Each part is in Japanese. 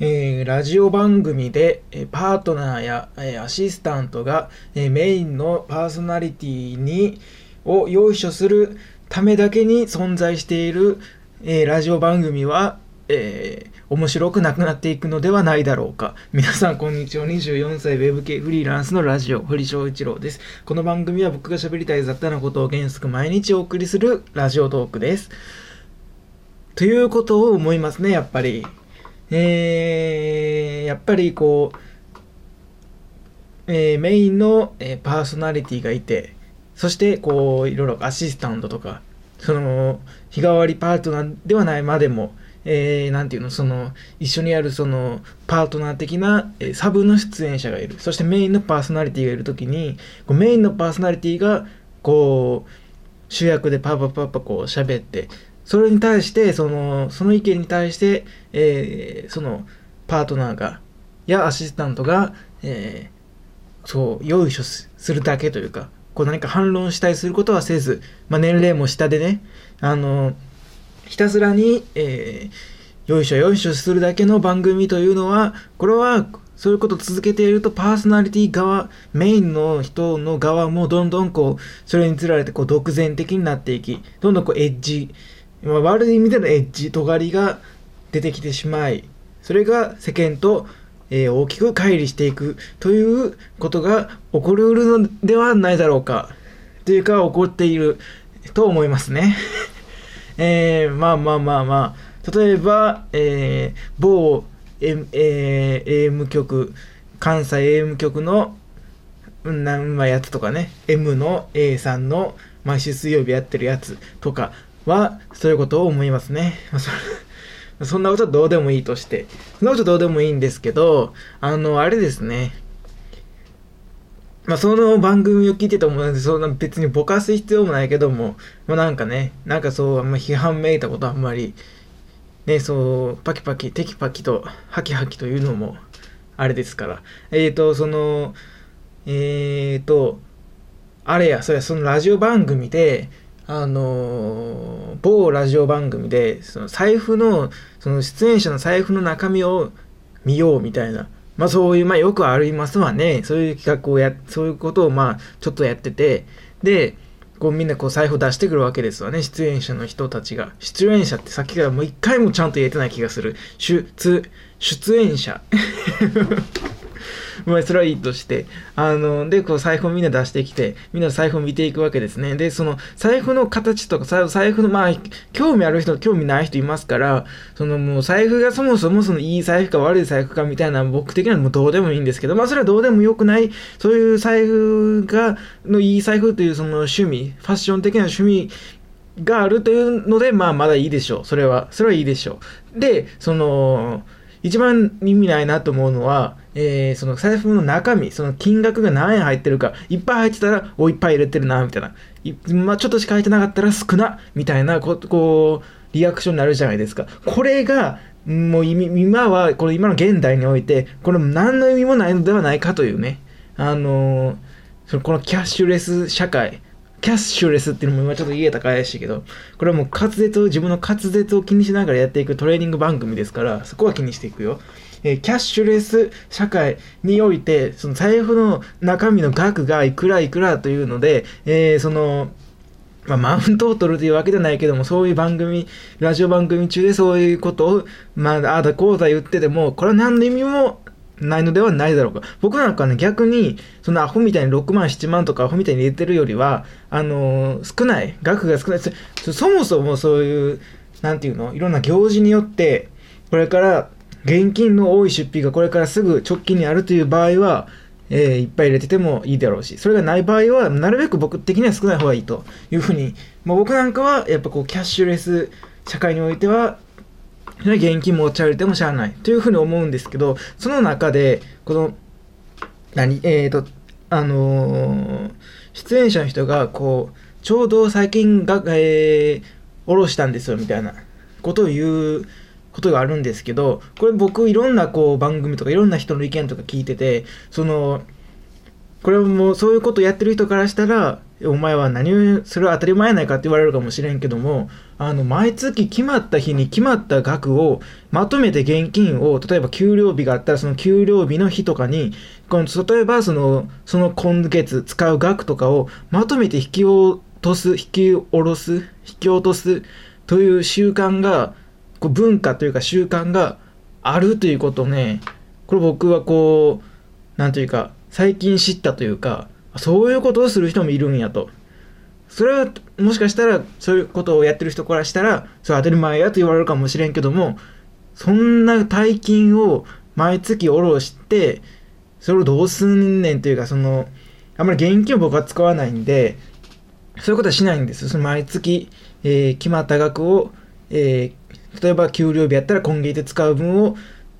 えー、ラジオ番組で、えパートナーや、えアシスタントが、えメインのパーソナリティにを用意するためだけに存在している、えラジオ番組は、えー、面白くなくなっていくのではないだろうか。皆さん、こんにちは。24歳ウェブ系フリーランスのラジオ、堀翔一郎です。この番組は僕が喋りたい雑多なことを原則毎日お送りするラジオトークです。ということを思いますね、やっぱり。えー、やっぱりこう、えー、メインの、えー、パーソナリティがいて、そしてこう、いろいろアシスタントとか、その、日替わりパートナーではないまでも、えー、ていうの、その、一緒にやるその、パートナー的な、えー、サブの出演者がいる。そしてメインのパーソナリティがいるときに、こうメインのパーソナリティが、こう、主役でパパパパこう喋って、それに対して、その、その意見に対して、えー、その、パートナーが、やアシスタントが、えー、そう、用意するだけというか、こう何か反論したりすることはせず、まあ、年齢も下でね、あの、ひたすらに、えー、よいしょよいしょするだけの番組というのは、これはそういうことを続けているとパーソナリティ側、メインの人の側もどんどんこう、それにつられてこう独善的になっていき、どんどんこうエッジ、まあ、悪い意味でのエッジ、尖りが出てきてしまい、それが世間と、えー、大きく乖離していくということが起こるのではないだろうか。というか起こっていると思いますね。えー、まあまあまあまあ、例えば、えー、某、M えー、AM 局、関西 AM 局の、何まやつとかね、M の A さんの毎週水曜日やってるやつとかは、そういうことを思いますね。そんなことはどうでもいいとして、そんなことどうでもいいんですけど、あの、あれですね、まあ、その番組を聞いてても、そんな別にぼかす必要もないけども、まあ、なんかね、なんかそう、あんま批判めいたことあんまり、ね、そう、パキパキ、テキパキと、ハキハキというのも、あれですから。えっ、ー、と、その、えっ、ー、と、あれや、それそのラジオ番組で、あの某ラジオ番組で、その財布の、その出演者の財布の中身を見ようみたいなまあそういう、まあよくありますわね。そういう企画をや、そういうことをまあちょっとやってて、で、こうみんなこう財布出してくるわけですわね。出演者の人たちが。出演者ってさっきからもう一回もちゃんと言えてない気がする。出、出演者。まあ、それはいいとして、あの、で、こう、財布をみんな出してきて、みんな財布を見ていくわけですね。で、その、財布の形とか、財布の、まあ、興味ある人、興味ない人いますから、その、もう、財布がそもそもその、いい財布か悪い財布かみたいな、僕的にはもうどうでもいいんですけど、まあ、それはどうでもよくない、そういう財布が、のいい財布という、その、趣味、ファッション的な趣味があるというので、まあ、まだいいでしょう。それは。それはいいでしょう。で、その、一番意味ないなと思うのは、えー、その財布の中身、その金額が何円入ってるか、いっぱい入ってたら、おいっぱい入れてるな、みたいな。まあ、ちょっとしか入ってなかったら少な、みたいな、ここう、リアクションになるじゃないですか。これが、もう今は、これ今の現代において、これ何の意味もないのではないかというね。あのー、そのこのキャッシュレス社会、キャッシュレスっていうのも今ちょっと言えたか怪しいけど、これはもう滑舌を、自分の滑舌を気にしながらやっていくトレーニング番組ですから、そこは気にしていくよ。えー、キャッシュレス社会において、その財布の中身の額がいくらいくらというので、えー、その、まあ、マウントを取るというわけじゃないけども、そういう番組、ラジオ番組中でそういうことを、まあ、ああだこうだ言ってても、これは何の意味もないのではないだろうか。僕なんかね、逆に、そのアホみたいに6万、7万とかアホみたいに入れてるよりは、あのー、少ない、額が少ない。そもそもそういう、なんていうの、いろんな行事によって、これから現金の多い出費がこれからすぐ直近にあるという場合は、えー、いっぱい入れててもいいだろうし、それがない場合は、なるべく僕的には少ない方がいいというふうに、まあ、僕なんかは、やっぱこう、キャッシュレス社会においては、現金持ち歩いてもしゃあないというふうに思うんですけど、その中で、この、何、えっ、ー、と、あのー、出演者の人が、こう、ちょうど最近が、えー、下ろしたんですよ、みたいなことを言うことがあるんですけど、これ僕いろんなこう番組とかいろんな人の意見とか聞いてて、その、これはもうそういうことやってる人からしたら、お前は何をそれは当たり前やないかって言われるかもしれんけどもあの毎月決まった日に決まった額をまとめて現金を例えば給料日があったらその給料日の日とかにこの例えばそのその今月使う額とかをまとめて引き落とす引き下ろす引き落とすという習慣がこう文化というか習慣があるということね。これ僕はこう何というか最近知ったというかそういうことをする人もいるんやと。それはもしかしたらそういうことをやってる人からしたらそれは当たり前やと言われるかもしれんけどもそんな大金を毎月下ろしてそれをどうすんねんというかそのあんまり現金を僕は使わないんでそういうことはしないんですその毎月、えー、決まった額を、えー、例えば給料日やったら今月で使う分を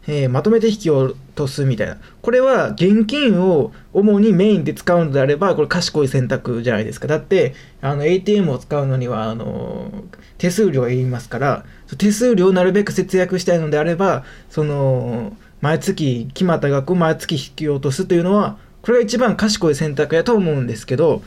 えー、まとめて引き落とすみたいな。これは現金を主にメインで使うのであれば、これ賢い選択じゃないですか。だって、あの ATM を使うのには、あの手数料がいりますから、手数料をなるべく節約したいのであれば、その、毎月決まった額を毎月引き落とすというのは、これが一番賢い選択やと思うんですけど、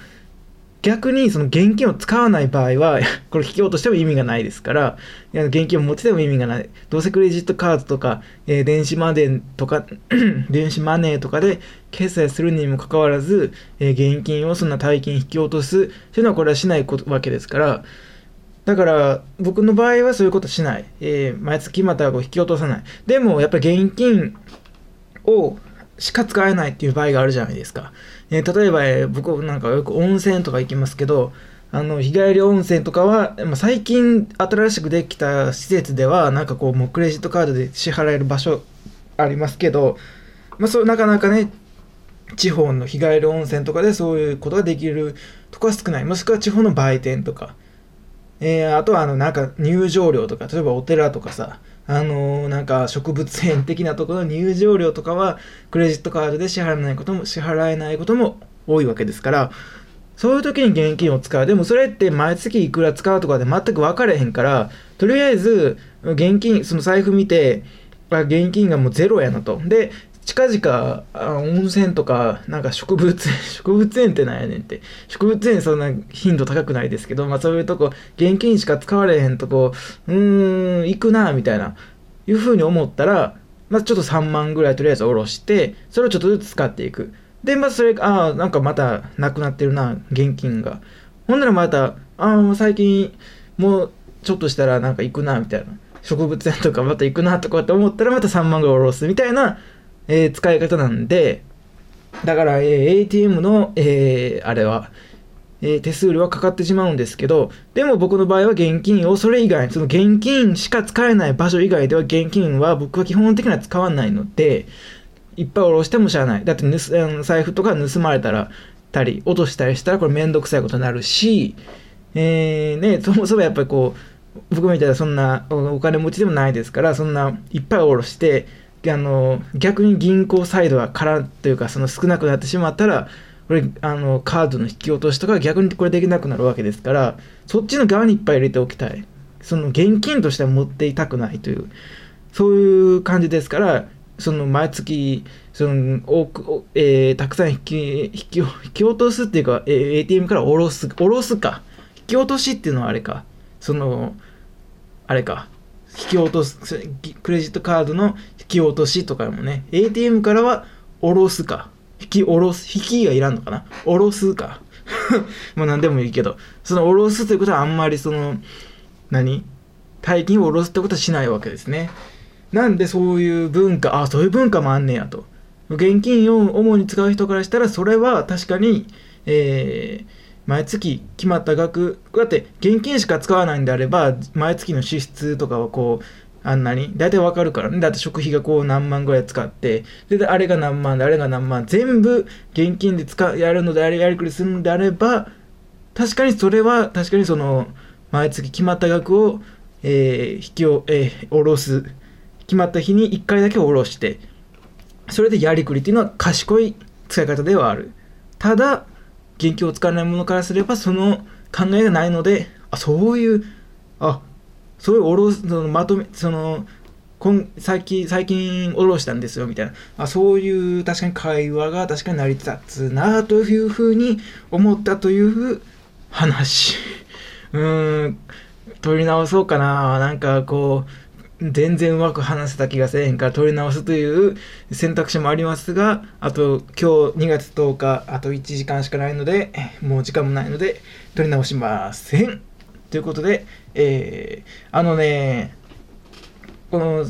逆にその現金を使わない場合は、これ引き落としても意味がないですから、現金を持ってても意味がない。どうせクレジットカードとか、えー、電子マネーとか、電子マネーとかで決済するにもかかわらず、えー、現金をそんな大金引き落とすというのはこれはしないわけですから、だから僕の場合はそういうことしない。えー、毎月まった額を引き落とさない。でもやっぱり現金をしか使えないっていう場合があるじゃないですか。えー、例えば、えー、僕なんかよく温泉とか行きますけど、あの日帰り温泉とかは、まあ、最近新しくできた施設ではなんかこうもうクレジットカードで支払える場所ありますけど、まあ、そうなかなかね地方の日帰り温泉とかでそういうことができるとこは少ないもしくは地方の売店とか、えー、あとはあのなんか入場料とか例えばお寺とかさあのー、なんか植物園的なところの入場料とかはクレジットカードで支払えないことも支払えないことも多いわけですからそういう時に現金を使うでもそれって毎月いくら使うとかで全く分かれへんからとりあえず現金その財布見て現金がもうゼロやなと。で近々温泉とかなんか植物園 植物園ってなんやねんって。植物園そんな頻度高くないですけど、まあ、そういうとこ現金しか使われへんとこうーん行くなみたいないうふうに思ったら、まあ、ちょっと3万ぐらいとりあえず下ろしてそれをちょっとずつ使っていく。でまあそれああなんかまたなくなってるな現金が。ほんならまたああ最近もうちょっとしたらなんか行くなみたいな。植物園とかまた行くなとかって思ったらまた3万ぐらい下ろすみたいなえー、使い方なんで、だから、えー、ATM の、えー、あれは、えー、手数料はかかってしまうんですけど、でも僕の場合は現金をそれ以外、その現金しか使えない場所以外では現金は僕は基本的には使わないので、いっぱい下ろしてもしゃあない。だって盗財布とか盗まれたら、たり、落としたりしたらこれめんどくさいことになるし、えー、ね、そもそもやっぱりこう、僕みたいなそんなお金持ちでもないですから、そんないっぱい下ろして、であの逆に銀行サイドが空というかその少なくなってしまったらこれあのカードの引き落としとか逆にこれできなくなるわけですからそっちの側にいっぱい入れておきたい。その現金としては持っていたくないというそういう感じですからその毎月その多く、えー、たくさん引き引き引き落とすっていうか、えー、ATM から下ろす下ろすか。引き落としっていうのはあれか。そのあれか。引き落とすクレジットカードの引き落としとかもね、ATM からは下ろすか、引き下ろす、引きがいらんのかな下ろすか。まあ何でもいいけど、その下ろすということはあんまりその、何？大金を下ろすってことはしないわけですね。なんでそういう文化、あ、そういう文化もあんねやと。現金を主に使う人からしたら、それは確かに、えー、毎月決まった額、だって現金しか使わないんであれば、毎月の支出とかはこう、あんなに大体わかるからね。だって食費がこう何万ぐらい使って、で、あれが何万で、あれが何万、全部現金で使うやるのであれ、やりくりするのであれば、確かにそれは、確かにその、毎月決まった額を、えー、引きを、えー、下ろす。決まった日に1回だけ下ろして、それでやりくりっていうのは賢い使い方ではある。ただ、現金を使わないものからすれば、その考えがないので、あ、そういう、あ、そういうおろそのまとめその今最近最近下ろしたんですよみたいな。あそういう確かに会話が確かに成り立つなというふうに思ったという話。うーん。取り直そうかな。なんかこう全然うまく話せた気がせえへんから取り直すという選択肢もありますがあと今日2月10日あと1時間しかないのでもう時間もないので取り直しません。ということで、えー、あのねこの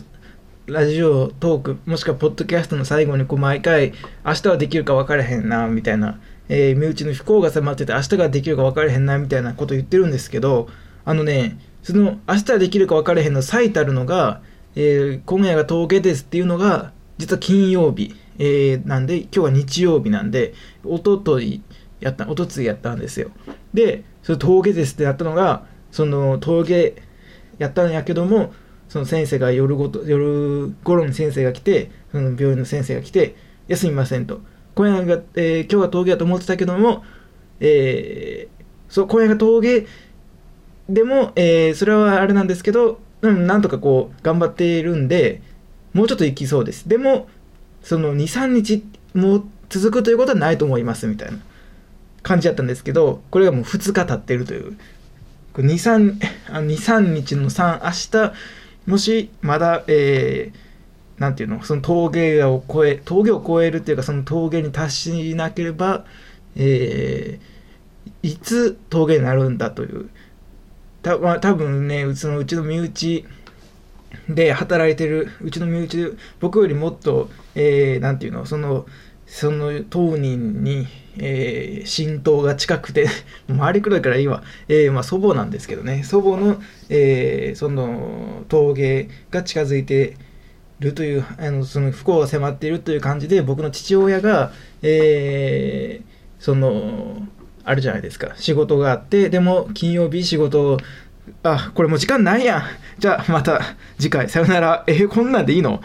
ラジオトークもしくはポッドキャストの最後にこう毎回明日はできるか分からへんなみたいな、えー、身内の不幸が迫ってて明日ができるか分からへんなみたいなこと言ってるんですけどあのねその明日できるか分からへんの最たるのが、えー、今夜が峠ですっていうのが実は金曜日、えー、なんで今日は日曜日なんでおとといやったおとついやったんですよ。でそれ峠ですってやったのがその峠やったんやけどもその先生が夜ごと夜頃に先生が来てその病院の先生が来て「休みません」と「今夜が、えー、今日は峠やと思ってたけども、えー、そう今夜が峠でも、えー、それはあれなんですけど、うん、なんとかこう、頑張っているんで、もうちょっと行きそうです。でも、その2、3日も続くということはないと思います、みたいな感じだったんですけど、これがもう2日経ってるという。2、3, 2 3日の3、明日、もしまだ、えー、なんていうの、その峠を越え、峠を越えるっていうか、その峠に達しなければ、えー、いつ峠になるんだという、た、まあ、多分ねうちのうちの身内で働いてるうちの身内で僕よりもっと、えー、ていうのそのその当人に、えー、浸透が近くて 周りくらいからいいわ、えー、まあ、祖母なんですけどね。祖母の、えー、その峠が近づいてるというあのその不幸が迫っているという感じで僕の父親が、えそのあるじゃないですか。仕事があってでも金曜日仕事あこれもう時間ないや。んじゃあまた次回。さよなら。えー、こんなんでいいの？